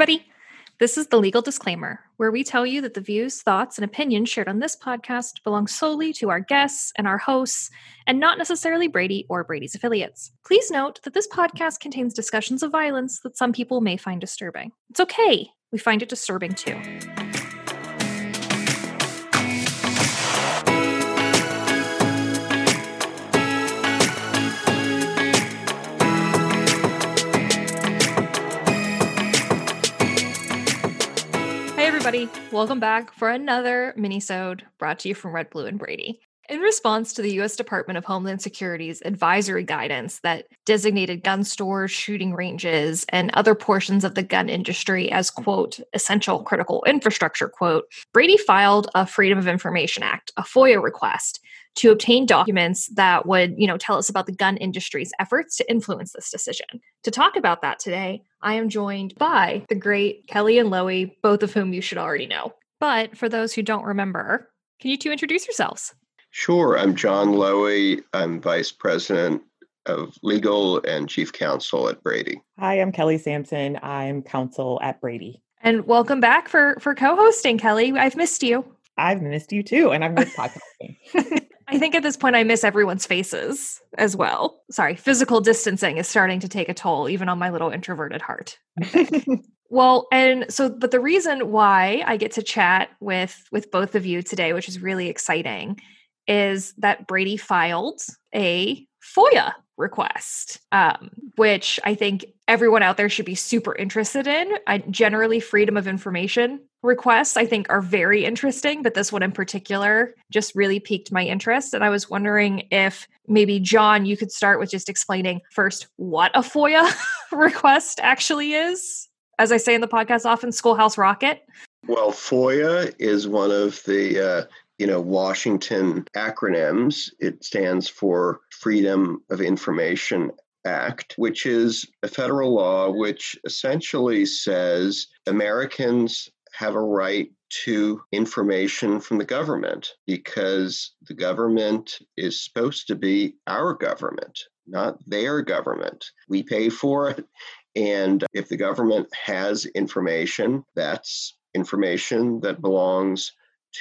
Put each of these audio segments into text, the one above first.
everybody. This is the legal disclaimer, where we tell you that the views, thoughts, and opinions shared on this podcast belong solely to our guests and our hosts, and not necessarily Brady or Brady's affiliates. Please note that this podcast contains discussions of violence that some people may find disturbing. It's okay, we find it disturbing too. Welcome back for another mini-sode brought to you from Red, Blue, and Brady. In response to the U.S. Department of Homeland Security's advisory guidance that designated gun stores, shooting ranges, and other portions of the gun industry as, quote, essential critical infrastructure, quote, Brady filed a Freedom of Information Act, a FOIA request, to obtain documents that would, you know, tell us about the gun industry's efforts to influence this decision. To talk about that today, I am joined by the great Kelly and Lowy, both of whom you should already know. But for those who don't remember, can you two introduce yourselves? Sure. I'm Jon Lowy. I'm Vice President of Legal and Chief Counsel at Brady. Hi, I'm Kelly Sampson. I'm counsel at Brady. And welcome back for for co-hosting, Kelly. I've missed you. I've missed you too, and I've missed podcasting. I think at this point I miss everyone's faces as well. Sorry, physical distancing is starting to take a toll even on my little introverted heart. well, and so but the reason why I get to chat with with both of you today, which is really exciting, is that Brady filed a FOIA request, um, which I think everyone out there should be super interested in. I, generally, freedom of information requests I think are very interesting, but this one in particular just really piqued my interest. And I was wondering if maybe, Jon, you could start with just explaining first what a FOIA request actually is. As I say in the podcast often, Schoolhouse Rocket. Well, FOIA is one of the uh, you know, Washington acronyms. It stands for Freedom of Information Act, which is a federal law which essentially says Americans have a right to information from the government because the government is supposed to be our government, not their government. We pay for it. And if the government has information, that's information that belongs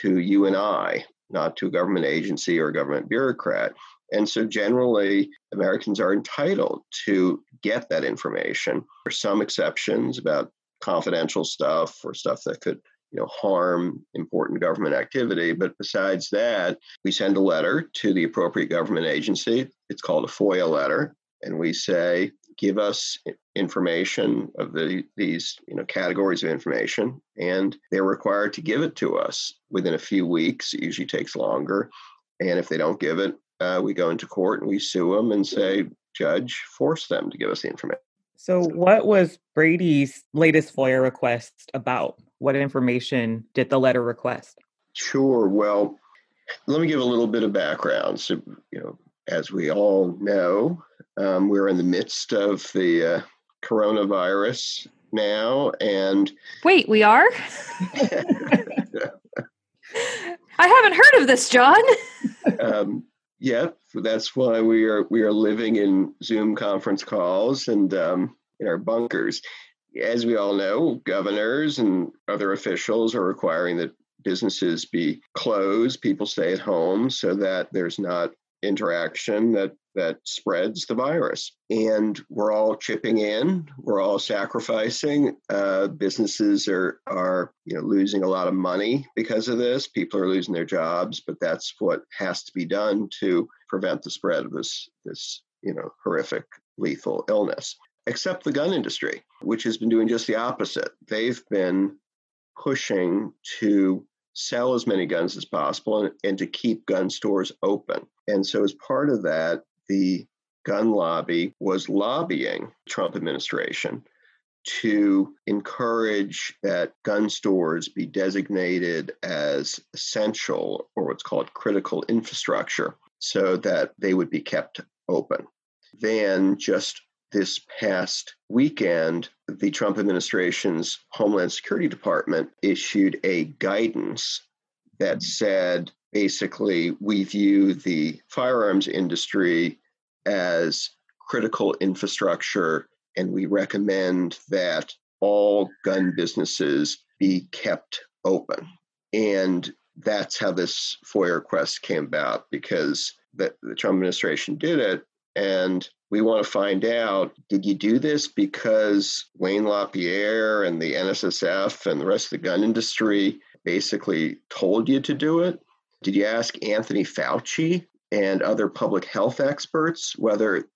to you and I, not to a government agency or a government bureaucrat. And so generally, Americans are entitled to get that information. There are some exceptions about confidential stuff or stuff that could you know harm important government activity. But besides that we send a letter to the appropriate government agency. It's called a foia letter. And we say give us information of the these you know categories of information. And they're required to give it to us within a few weeks. It usually takes longer. And if they don't give it uh, we go into court and we sue them and say judge force them to give us the information so what was brady's latest foia request about what information did the letter request sure well let me give a little bit of background so you know as we all know um, we're in the midst of the uh, coronavirus now, and wait, we are. I haven't heard of this, Jon. um, yeah, that's why we are we are living in Zoom conference calls and um, in our bunkers. As we all know, governors and other officials are requiring that businesses be closed, people stay at home, so that there's not interaction that that spreads the virus. And we're all chipping in. We're all sacrificing. Uh, businesses are are you know losing a lot of money because of this. People are losing their jobs, but that's what has to be done to prevent the spread of this this you know horrific lethal illness. Except the gun industry, which has been doing just the opposite. They've been pushing to sell as many guns as possible and, and to keep gun stores open. And so, as part of that, the gun lobby was lobbying Trump administration to encourage that gun stores be designated as essential or what's called critical infrastructure so that they would be kept open. Then, just this past weekend, the Trump administration's Homeland Security Department issued a guidance that said basically we view the firearms industry as critical infrastructure and we recommend that all gun businesses be kept open. And that's how this FOIA request came about because the, the Trump administration did it. And we want to find out did you do this because Wayne LaPierre and the NSSF and the rest of the gun industry basically told you to do it? Did you ask Anthony Fauci and other public health experts whether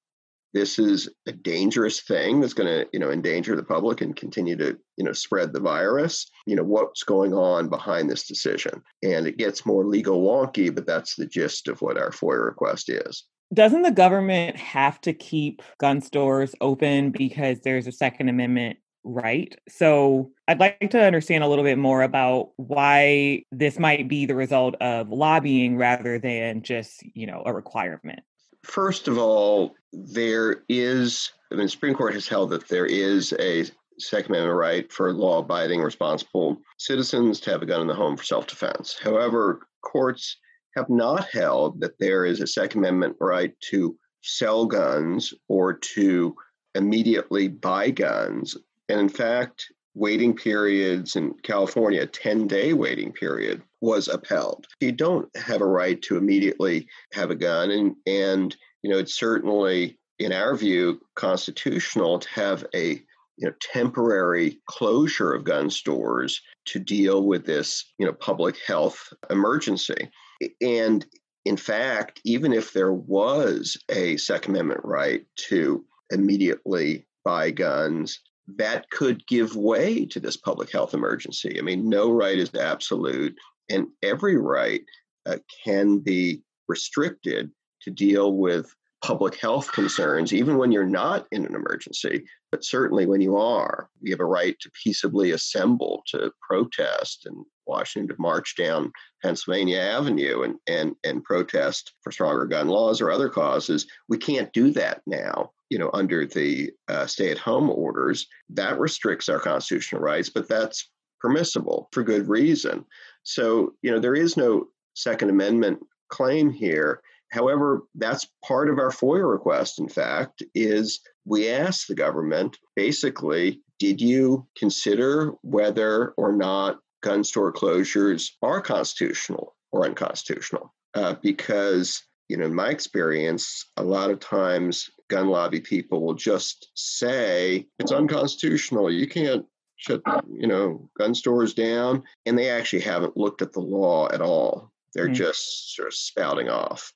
this is a dangerous thing that's going to you know endanger the public and continue to you know spread the virus? You know what's going on behind this decision? And it gets more legal wonky but that's the gist of what our foia request is doesn't the government have to keep gun stores open because there's a second amendment right so i'd like to understand a little bit more about why this might be the result of lobbying rather than just you know a requirement First of all, there is, I mean, the Supreme Court has held that there is a Second Amendment right for law abiding, responsible citizens to have a gun in the home for self defense. However, courts have not held that there is a Second Amendment right to sell guns or to immediately buy guns. And in fact, waiting periods in California, a 10 day waiting period, was upheld. You don't have a right to immediately have a gun. And, and you know, it's certainly, in our view, constitutional to have a you know temporary closure of gun stores to deal with this you know public health emergency and in fact even if there was a second amendment right to immediately buy guns that could give way to this public health emergency. I mean, no right is absolute, and every right uh, can be restricted to deal with public health concerns, even when you're not in an emergency, but certainly when you are. We have a right to peaceably assemble to protest and Washington to march down Pennsylvania Avenue and, and, and protest for stronger gun laws or other causes. We can't do that now you know, under the uh, stay-at-home orders, that restricts our constitutional rights, but that's permissible for good reason. So, you know, there is no Second Amendment claim here. However, that's part of our FOIA request, in fact, is we asked the government basically, did you consider whether or not gun store closures are constitutional or unconstitutional? Uh, because you know, in my experience, a lot of times gun lobby people will just say it's unconstitutional. You can't shut, you know, gun stores down. And they actually haven't looked at the law at all. They're mm-hmm. just sort of spouting off.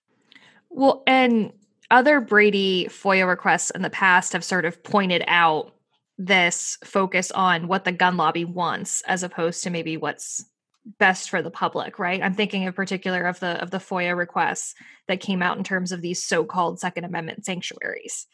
Well, and other Brady FOIA requests in the past have sort of pointed out this focus on what the gun lobby wants as opposed to maybe what's best for the public right i'm thinking in particular of the of the foia requests that came out in terms of these so-called second amendment sanctuaries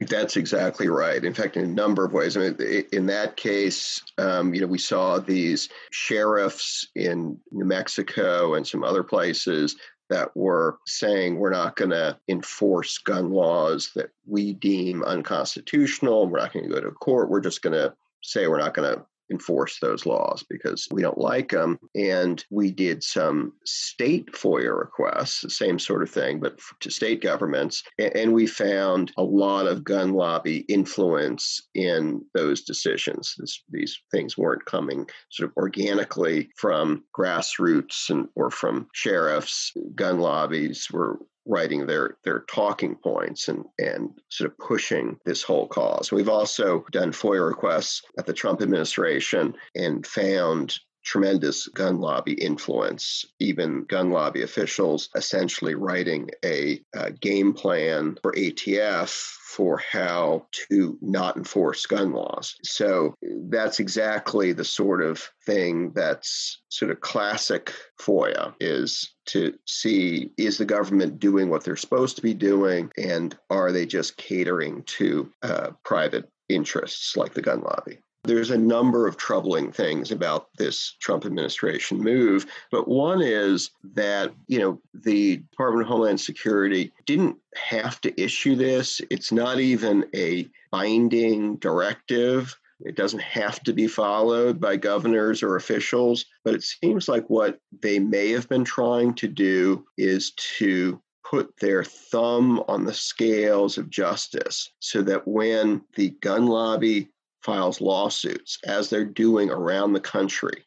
that's exactly right. In fact, in a number of ways. I mean, in that case, um, you know, we saw these sheriffs in New Mexico and some other places that were saying we're not going to enforce gun laws that we deem unconstitutional. We're not going to go to court. We're just going to say we're not going to enforce those laws because we don't like them. And we did some state FOIA requests, the same sort of thing, but to state governments. And we found a lot of gun lobby influence in those decisions. This, these things weren't coming sort of organically from grassroots and or from sheriffs. Gun lobbies were writing their their talking points and and sort of pushing this whole cause. We've also done FOIA requests at the Trump administration and found tremendous gun lobby influence, even gun lobby officials essentially writing a, a, game plan for ATF for how to not enforce gun laws. So that's exactly the sort of thing that's sort of classic FOIA is to see is the government doing what they're supposed to be doing and are they just catering to uh, private interests like the gun lobby. There's a number of troubling things about this Trump administration move, but one is that, you know, the Department of Homeland Security didn't have to issue this. It's not even a binding directive. It doesn't have to be followed by governors or officials, but it seems like what they may have been trying to do is to put their thumb on the scales of justice so that when the gun lobby files lawsuits, as they're doing around the country,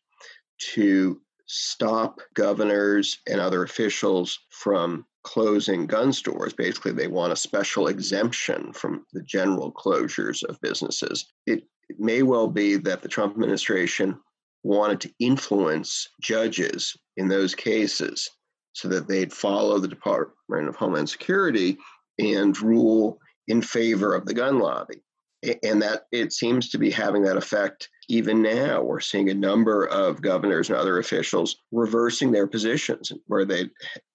to stop governors and other officials from closing gun stores. Basically, they want a special exemption from the general closures of businesses. It, it may well be that the Trump administration wanted to influence judges in those cases so that they'd follow the Department of Homeland Security and rule in favor of the gun lobby. And that it seems to be having that effect even now. We're seeing a number of governors and other officials reversing their positions where they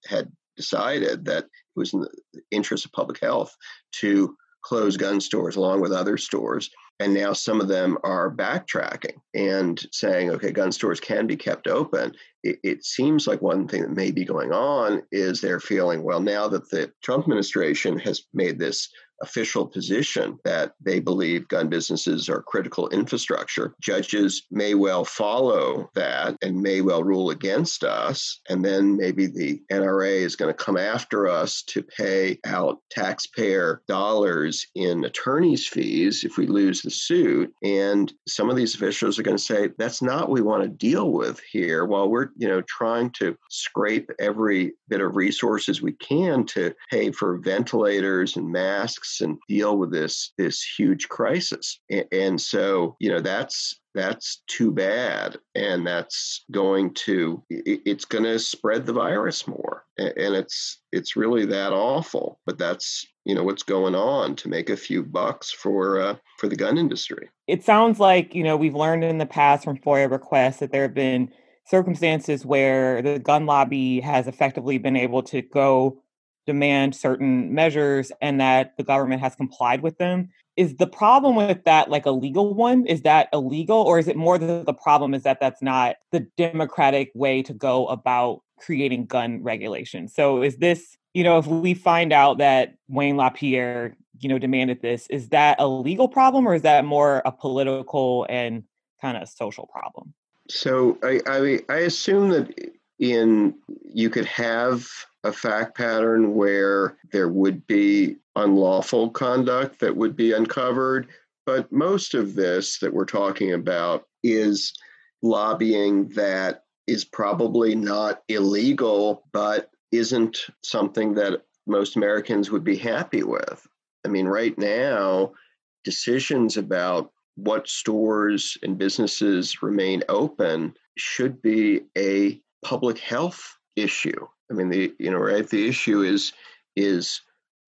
had decided that it was in the interest of public health to close gun stores along with other stores and now some of them are backtracking and saying, okay, gun stores can be kept open. It, it, seems like one thing that may be going on is they're feeling, well, now that the Trump administration has made this official position that they believe gun businesses are critical infrastructure. Judges may well follow that and may well rule against us. And then maybe the NRA is going to come after us to pay out taxpayer dollars in attorney's fees if we lose the suit. And some of these officials are going to say, that's not what we want to deal with here while we're, you know, trying to scrape every bit of resources we can to pay for ventilators and masks and deal with this this huge crisis. And, and so, you know, that's that's too bad. And that's going to it's going to spread the virus more. And it's it's really that awful. But that's you know what's going on to make a few bucks for uh, for the gun industry. It sounds like you know we've learned in the past from foia requests that there have been circumstances where the gun lobby has effectively been able to go demand certain measures and that the government has complied with them. Is the problem with that like a legal one? Is that illegal? Or is it more that the problem is that that's not the democratic way to go about creating gun regulation? So is this, you know, if we find out that Wayne LaPierre, you know, demanded this, is that a legal problem or is that more a political and kind of social problem? So I, I, I assume that eh, in you could have a fact pattern where there would be unlawful conduct that would be uncovered. But most of this that we're talking about is lobbying that is probably not illegal, but isn't something that most Americans would be happy with. I mean, right now, decisions about what stores and businesses remain open should be a public health issue. I mean, the you know, right? The issue is is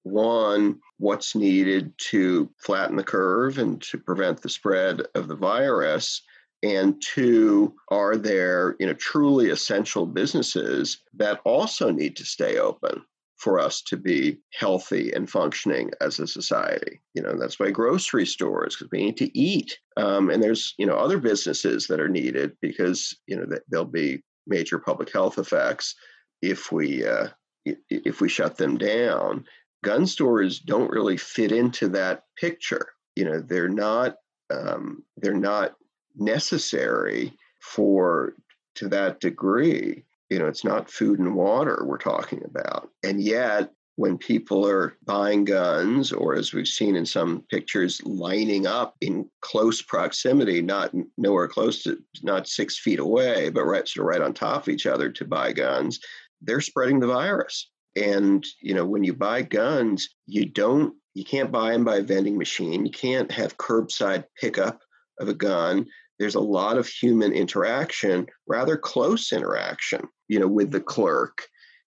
one, what's needed to flatten the curve and to prevent the spread of the virus, and two, are there you know truly essential businesses that also need to stay open for us to be healthy and functioning as a society. You know, that's why grocery stores because we need to eat, um, and there's you know other businesses that are needed because you know there'll be major public health effects if we uh, if we shut them down. Gun stores don't really fit into that picture. You know, they're not um, they're not necessary for to that degree. You know, it's not food and water we're talking about, and yet when people are buying guns, or as we've seen in some pictures, lining up in close proximity, not nowhere close to, not six feet away, but right sort of right on top of each other to buy guns, they're spreading the virus. And you know, when you buy guns, you don't, you can't buy them by a vending machine. You can't have curbside pickup of a gun. There's a lot of human interaction, rather close interaction, you know, with the clerk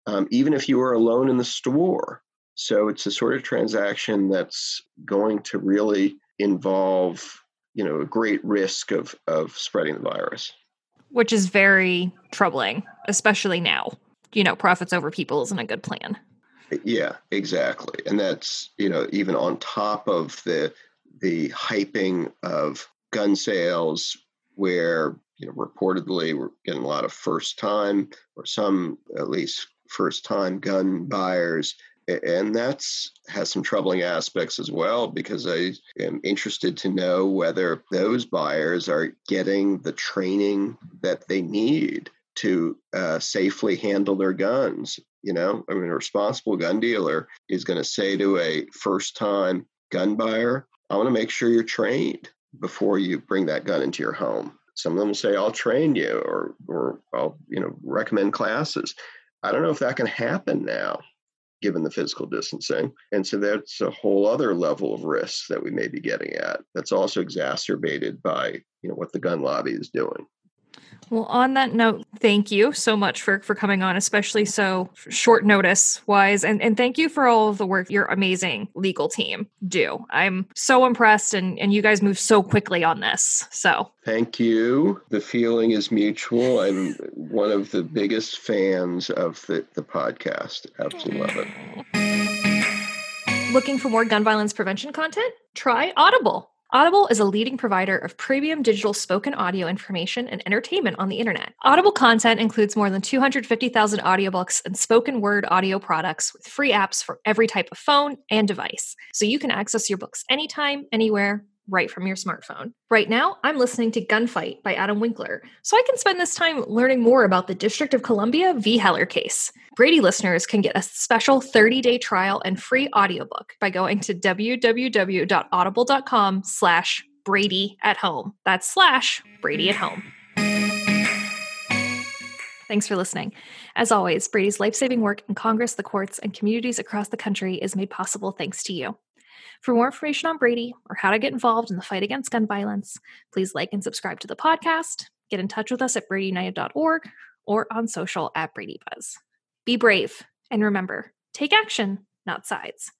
um, even if you are alone in the store. So it's a sort of transaction that's going to really involve, you know, a great risk of of spreading the virus. Which is very troubling, especially now. You know, profits over people isn't a good plan. Yeah, exactly. And that's, you know, even on top of the the hyping of gun sales where you know reportedly we're getting a lot of first time or some at least first time gun buyers and that's has some troubling aspects as well because I am interested to know whether those buyers are getting the training that they need to uh, safely handle their guns. You know, I mean, a responsible gun dealer is going to say to a first time gun buyer, I want to make sure you're trained before you bring that gun into your home. Some of them will say, I'll train you or, or I'll, you know, recommend classes. I don't know if that can happen now, given the physical distancing. And so that's a whole other level of risk that we may be getting at. That's also exacerbated by, you know, what the gun lobby is doing. Well, on that note, thank you so much for for coming on, especially so short notice wise, and and thank you for all of the work your amazing legal team do. I'm so impressed, and and you guys move so quickly on this. So thank you. The feeling is mutual. I'm one of the biggest fans of the the podcast. Absolutely love it. Looking for more gun violence prevention content? Try Audible. Audible is a leading provider of premium digital spoken audio information and entertainment on the internet. Audible content includes more than 250,000 audiobooks and spoken word audio products with free apps for every type of phone and device. So you can access your books anytime, anywhere, right from your smartphone. Right now, I'm listening to Gunfight by Adam Winkler, so I can spend this time learning more about the District of Columbia v. Heller case. Brady listeners can get a special 30-day trial and free audiobook by going to www.audible.com slash Brady at home. That's slash Brady at home. Thanks for listening. As always, Brady's life saving work in Congress, the courts, and communities across the country is made possible thanks to you. For more information on Brady or how to get involved in the fight against gun violence, please like and subscribe to the podcast, get in touch with us at bradyunited.org, or on social at BradyBuzz. Be brave, and remember, take action, not sides.